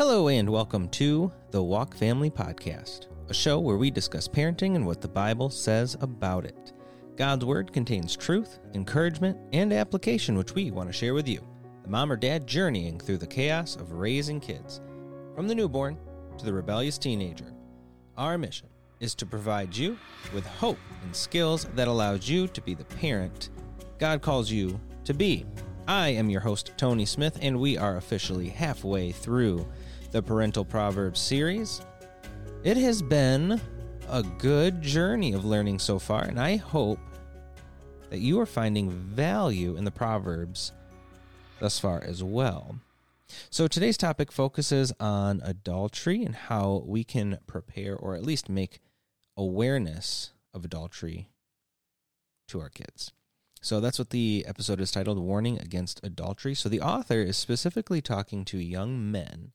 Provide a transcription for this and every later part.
Hello, and welcome to the Walk Family Podcast, a show where we discuss parenting and what the Bible says about it. God's Word contains truth, encouragement, and application, which we want to share with you. The mom or dad journeying through the chaos of raising kids, from the newborn to the rebellious teenager. Our mission is to provide you with hope and skills that allows you to be the parent God calls you to be. I am your host, Tony Smith, and we are officially halfway through the Parental Proverbs series. It has been a good journey of learning so far, and I hope that you are finding value in the Proverbs thus far as well. So today's topic focuses on adultery and how we can prepare or at least make awareness of adultery to our kids. So that's what the episode is titled Warning Against Adultery. So the author is specifically talking to young men,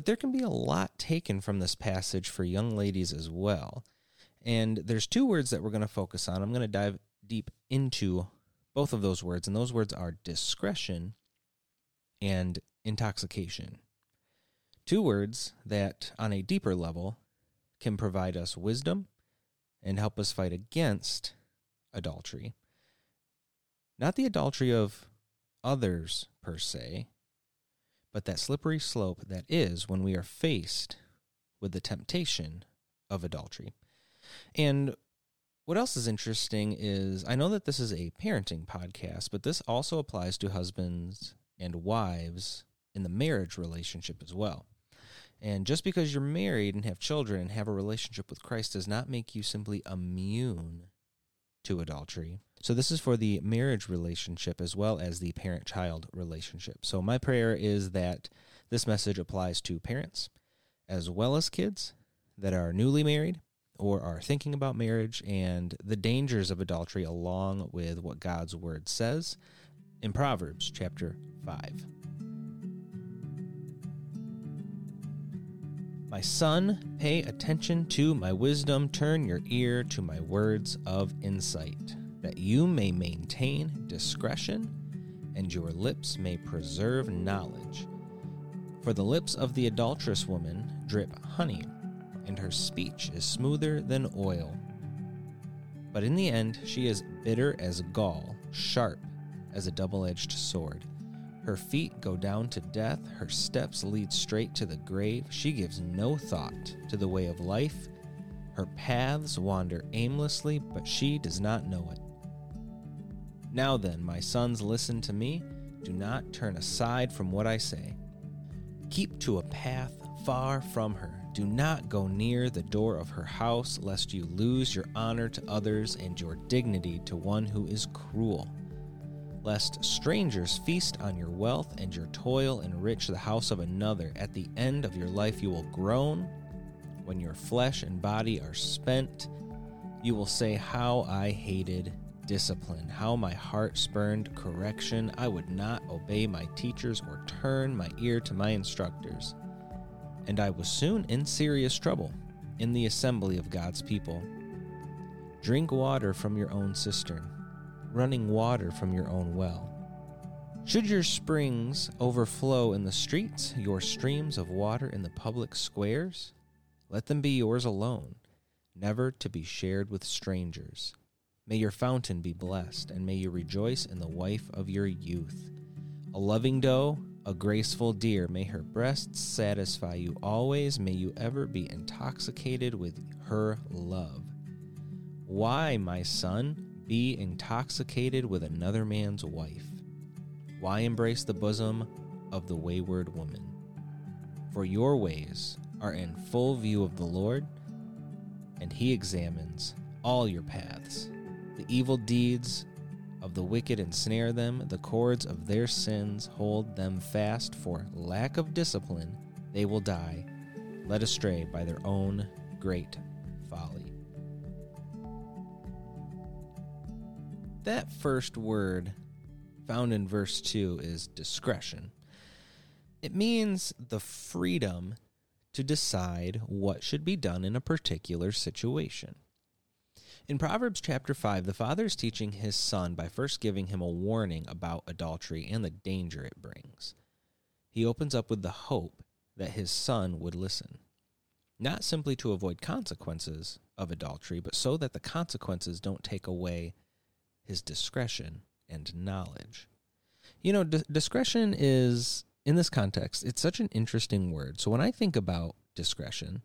but there can be a lot taken from this passage for young ladies as well. And there's two words that we're going to focus on. I'm going to dive deep into both of those words, and those words are discretion and intoxication. Two words that, on a deeper level, can provide us wisdom and help us fight against adultery. Not the adultery of others per se, but that slippery slope that is when we are faced with the temptation of adultery. And what else is interesting is I know that this is a parenting podcast, but this also applies to husbands and wives in the marriage relationship as well. And just because you're married and have children and have a relationship with Christ does not make you simply immune to adultery. So, this is for the marriage relationship as well as the parent child relationship. So, my prayer is that this message applies to parents as well as kids that are newly married or are thinking about marriage and the dangers of adultery, along with what God's word says in Proverbs chapter 5. My son, pay attention to my wisdom, turn your ear to my words of insight, that you may maintain discretion and your lips may preserve knowledge. For the lips of the adulterous woman drip honey, and her speech is smoother than oil. But in the end, she is bitter as gall, sharp as a double edged sword. Her feet go down to death, her steps lead straight to the grave. She gives no thought to the way of life. Her paths wander aimlessly, but she does not know it. Now then, my sons, listen to me. Do not turn aside from what I say. Keep to a path far from her. Do not go near the door of her house, lest you lose your honor to others and your dignity to one who is cruel lest strangers feast on your wealth and your toil enrich the house of another. At the end of your life, you will groan. When your flesh and body are spent, you will say, How I hated discipline, how my heart spurned correction. I would not obey my teachers or turn my ear to my instructors. And I was soon in serious trouble in the assembly of God's people. Drink water from your own cistern running water from your own well. Should your springs overflow in the streets, your streams of water in the public squares, let them be yours alone, never to be shared with strangers. May your fountain be blessed, and may you rejoice in the wife of your youth. A loving doe, a graceful deer, may her breasts satisfy you always, may you ever be intoxicated with her love. Why, my son? Be intoxicated with another man's wife? Why embrace the bosom of the wayward woman? For your ways are in full view of the Lord, and he examines all your paths. The evil deeds of the wicked ensnare them, the cords of their sins hold them fast. For lack of discipline, they will die, led astray by their own great folly. That first word found in verse 2 is discretion. It means the freedom to decide what should be done in a particular situation. In Proverbs chapter 5, the father is teaching his son by first giving him a warning about adultery and the danger it brings. He opens up with the hope that his son would listen, not simply to avoid consequences of adultery, but so that the consequences don't take away his discretion and knowledge. You know, d- discretion is, in this context, it's such an interesting word. So when I think about discretion,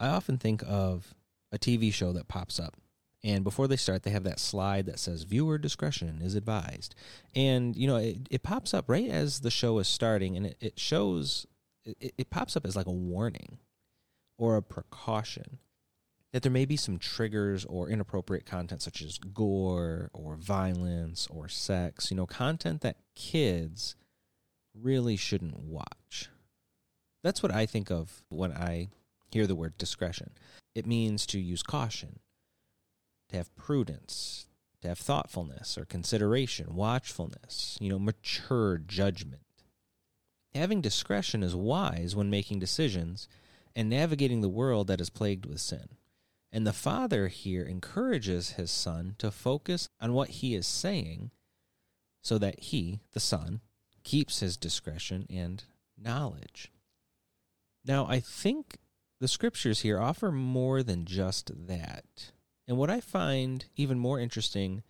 I often think of a TV show that pops up. And before they start, they have that slide that says viewer discretion is advised. And, you know, it, it pops up right as the show is starting and it, it shows, it, it pops up as like a warning or a precaution that there may be some triggers or inappropriate content such as gore or violence or sex, you know, content that kids really shouldn't watch. That's what I think of when I hear the word discretion. It means to use caution, to have prudence, to have thoughtfulness or consideration, watchfulness, you know, mature judgment. Having discretion is wise when making decisions and navigating the world that is plagued with sin. And the father here encourages his son to focus on what he is saying so that he, the son, keeps his discretion and knowledge. Now, I think the scriptures here offer more than just that. And what I find even more interesting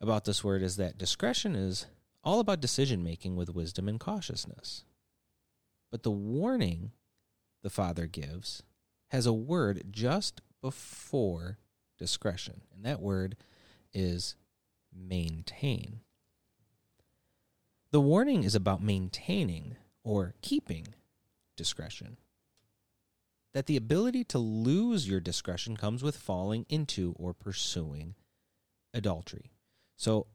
about this word is that discretion is all about decision making with wisdom and cautiousness. But the warning the Father gives has a word just before discretion, and that word is maintain. The warning is about maintaining or keeping discretion that the ability to lose your discretion comes with falling into or pursuing adultery. So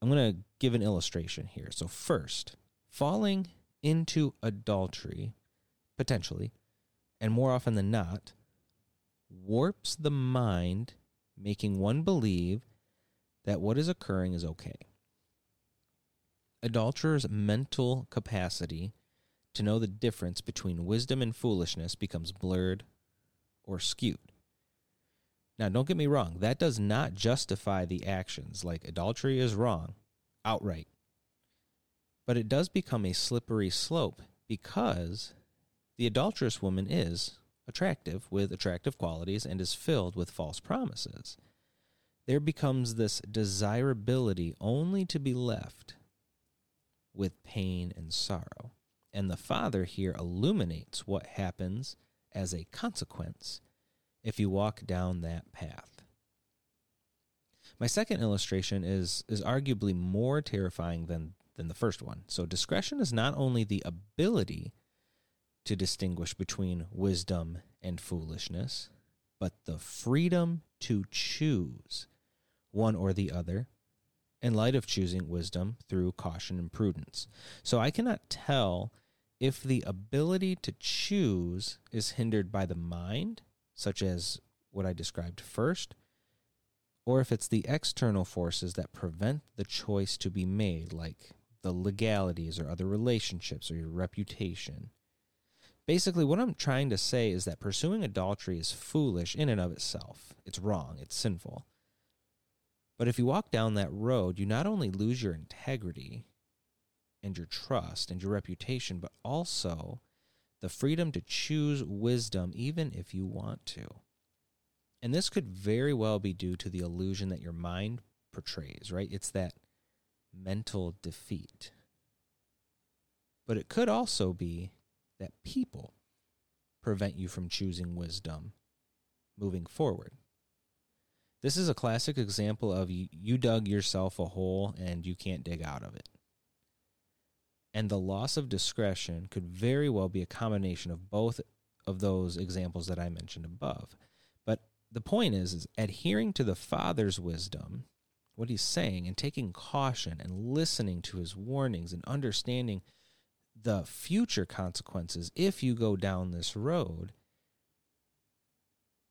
I'm going to give an illustration here. So, first, falling into adultery, potentially, and more often than not, warps the mind, making one believe that what is occurring is okay. Adulterers' mental capacity to know the difference between wisdom and foolishness becomes blurred or skewed. Now, don't get me wrong, that does not justify the actions, like adultery is wrong outright. But it does become a slippery slope because the adulterous woman is attractive with attractive qualities and is filled with false promises. There becomes this desirability only to be left with pain and sorrow. And the Father here illuminates what happens as a consequence if you walk down that path. My second illustration is, is arguably more terrifying than, than the first one. So, discretion is not only the ability to distinguish between wisdom and foolishness, but the freedom to choose one or the other in light of choosing wisdom through caution and prudence. So I cannot tell if the ability to choose is hindered by the mind, such as what I described first, or if it's the external forces that prevent the choice to be made, like the legalities or other relationships or your reputation. Basically, what I'm trying to say is that pursuing adultery is foolish in and of itself. It's wrong, it's sinful. But if you walk down that road, you not only lose your integrity, and your trust and your reputation, but also the freedom to choose wisdom even if you want to. And this could very well be due to the illusion that your mind portrays, right? It's that mental defeat. But it could also be that people prevent you from choosing wisdom moving forward. This is a classic example of you, dug yourself a hole and you can't dig out of it and the loss of discretion could very well be a combination of both of those examples that I mentioned above. But the point is, is adhering to the Father's wisdom, what he's saying, and taking caution and listening to his warnings and understanding the future consequences if you go down this road.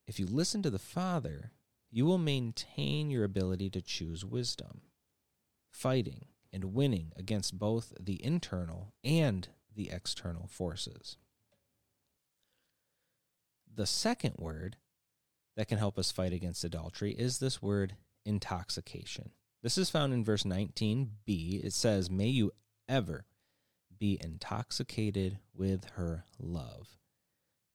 If you listen to the Father, you will maintain your ability to choose wisdom, fighting, and winning against both the internal and the external forces. The second word that can help us fight against adultery is this word intoxication. This is found in verse 19b. It says, May you ever be intoxicated with her love.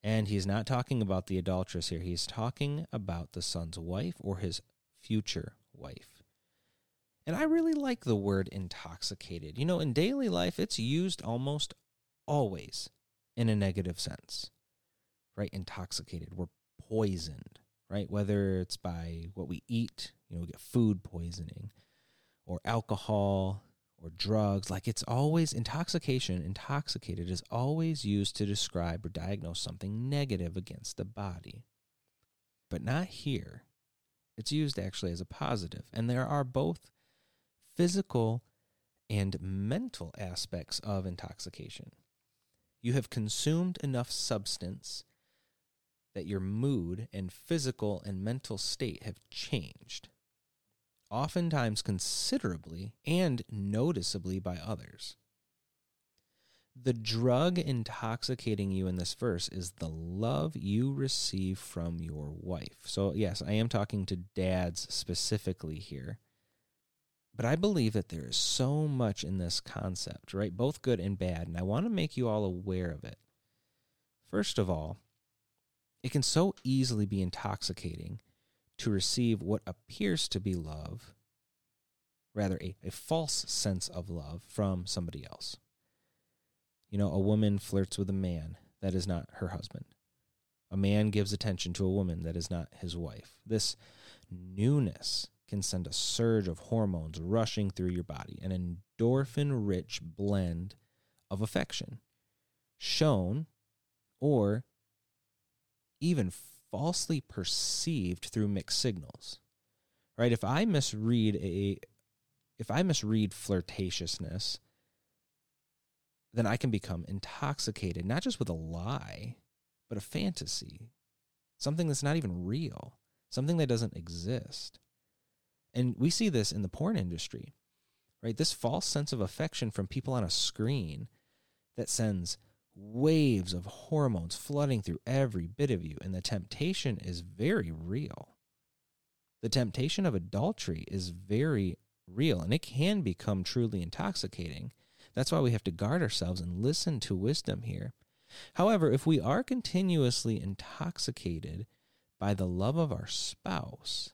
And he's not talking about the adulteress here. He's talking about the son's wife or his future wife. And I really like the word intoxicated. You know, in daily life, it's used almost always in a negative sense, right? Intoxicated. We're poisoned, right? Whether it's by what we eat, you know, we get food poisoning, or alcohol, or drugs. Like it's always intoxication, intoxicated is always used to describe or diagnose something negative against the body. But not here. It's used actually as a positive. And there are both physical and mental aspects of intoxication. You have consumed enough substance that your mood and physical and mental state have changed oftentimes considerably and noticeably by others. The drug intoxicating you in this verse is the love you receive from your wife. So, yes, I am talking to dads specifically here. But I believe that there is so much in this concept, right? Both good and bad. And I want to make you all aware of it. First of all, it can so easily be intoxicating to receive what appears to be love, rather, a, a false sense of love from somebody else. You know, a woman flirts with a man that is not her husband. A man gives attention to a woman that is not his wife. This newness can send a surge of hormones rushing through your body, an endorphin rich blend of affection, shown or even falsely perceived through mixed signals. Right? If I misread a if I misread flirtatiousness, then I can become intoxicated, not just with a lie, but a fantasy, something that's not even real, something that doesn't exist. And we see this in the porn industry, right? This false sense of affection from people on a screen that sends waves of hormones flooding through every bit of you, and the temptation is very real. The temptation of adultery is very real, and it can become truly intoxicating. That's why we have to guard ourselves and listen to wisdom here. However, if we are continuously intoxicated by the love of our spouse,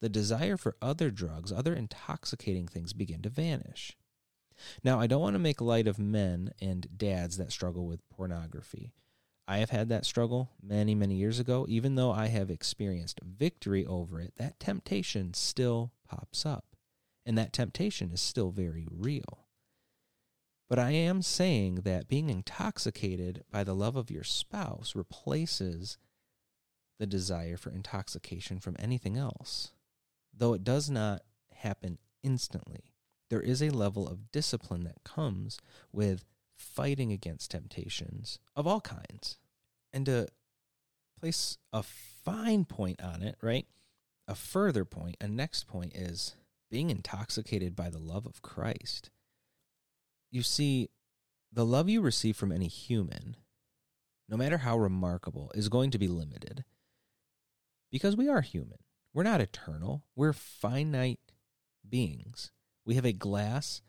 the desire for other drugs, other intoxicating things begin to vanish. Now, I don't want to make light of men and dads that struggle with pornography. I have had that struggle many, many years ago. Even though I have experienced victory over it, that temptation still pops up. And that temptation is still very real. But I am saying that being intoxicated by the love of your spouse replaces the desire for intoxication from anything else, though it does not happen instantly there is a level of discipline that comes with fighting against temptations of all kinds. And to place a fine point on it, right? A further point, a next point is being intoxicated by the love of Christ. You see, the love you receive from any human, no matter how remarkable, is going to be limited because we are human. We're not eternal, we're finite beings we have a glass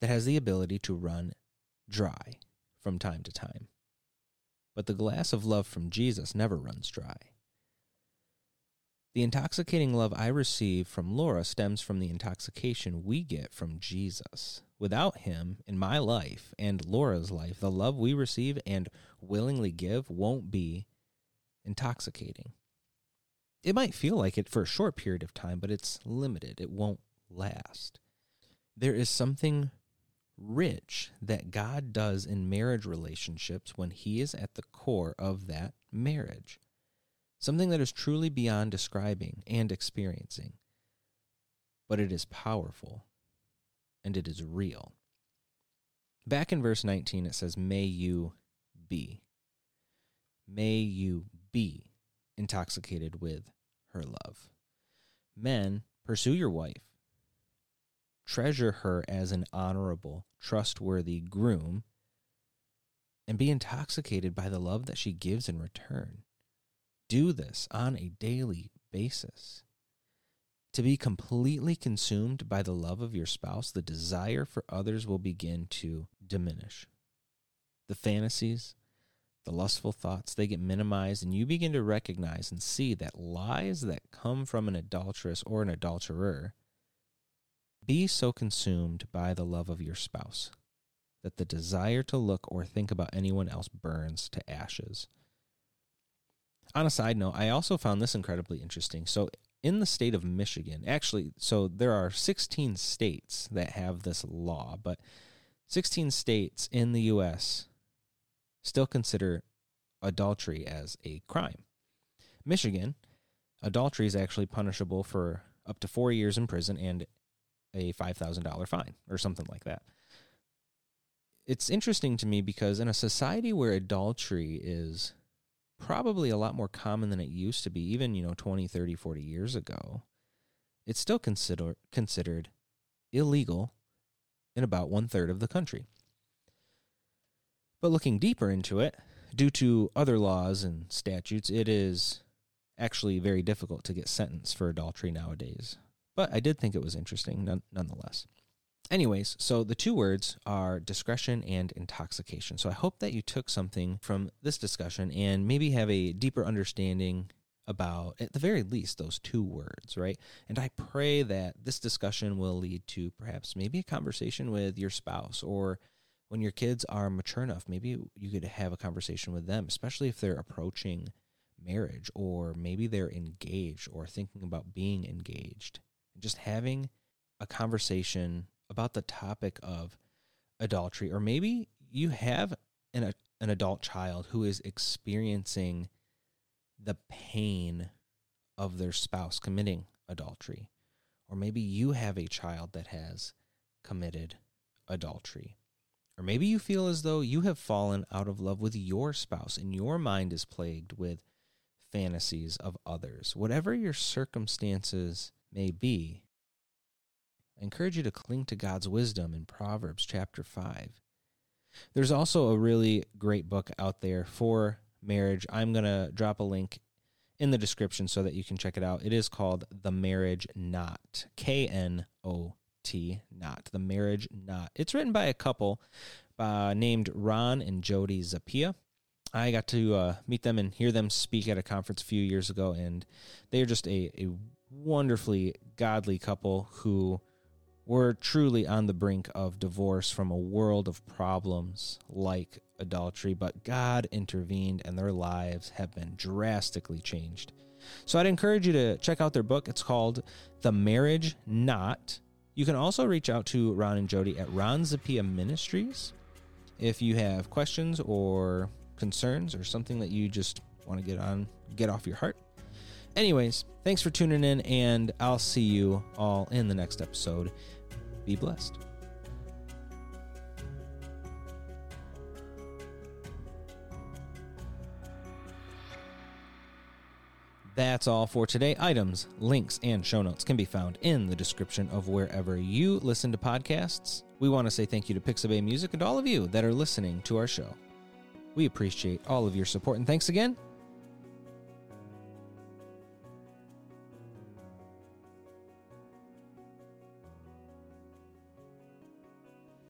that has the ability to run dry from time to time. But the glass of love from Jesus never runs dry. The intoxicating love I receive from Laura stems from the intoxication we get from Jesus. Without him in my life and Laura's life, the love we receive and willingly give won't be intoxicating. It might feel like it for a short period of time, but it's limited. It won't last there is something rich that God does in marriage relationships when He is at the core of that marriage. Something that is truly beyond describing and experiencing. But it is powerful and it is real. Back in verse 19, it says, May you be. May you be intoxicated with her love. Men, pursue your wife treasure her as an honorable, trustworthy groom, and be intoxicated by the love that she gives in return. Do this on a daily basis. To be completely consumed by the love of your spouse, the desire for others will begin to diminish. The fantasies, the lustful thoughts, they get minimized, and you begin to recognize and see that lies that come from an adulteress or an adulterer be so consumed by the love of your spouse that the desire to look or think about anyone else burns to ashes. On a side note, I also found this incredibly interesting. So, in the state of Michigan, actually, so there are 16 states that have this law, but 16 states in the U.S. still consider adultery as a crime. Michigan, adultery is actually punishable for up to four years in prison and a $5,000 fine or something like that. It's interesting to me because in a society where adultery is probably a lot more common than it used to be, even, you know, 20, 30, 40 years ago, it's still consider, considered illegal in about one third of the country. But looking deeper into it, due to other laws and statutes, it is actually very difficult to get sentenced for adultery nowadays. But I did think it was interesting none, nonetheless. Anyways, so the two words are discretion and intoxication. So I hope that you took something from this discussion and maybe have a deeper understanding about, at the very least, those two words, right? And I pray that this discussion will lead to perhaps maybe a conversation with your spouse or when your kids are mature enough, maybe you could have a conversation with them, especially if they're approaching marriage or maybe they're engaged or thinking about being engaged and just having a conversation about the topic of adultery, or maybe you have an, an adult child who is experiencing the pain of their spouse committing adultery, or maybe you have a child that has committed adultery. Or maybe you feel as though you have fallen out of love with your spouse and your mind is plagued with fantasies of others. Whatever your circumstances may be, I encourage you to cling to God's wisdom in Proverbs chapter 5. There's also a really great book out there for marriage. I'm going to drop a link in the description so that you can check it out. It is called The Marriage Knot. K N O T, Knot, The Marriage Knot. It's written by a couple uh, named Ron and Jody Zappia. I got to uh, meet them and hear them speak at a conference a few years ago, and they are just a, a wonderfully godly couple who were truly on the brink of divorce from a world of problems like adultery, but God intervened and their lives have been drastically changed. So I'd encourage you to check out their book. It's called The Marriage Knot. You can also reach out to Ron and Jody at Ron Zappia Ministries if you have questions or concerns or something that you just want to get on get off your heart. Anyways, thanks for tuning in and I'll see you all in the next episode. Be blessed. That's all for today. Items, links, and show notes can be found in the description of wherever you listen to podcasts. We want to say thank you to Pixabay Music and all of you that are listening to our show. We appreciate all of your support and thanks again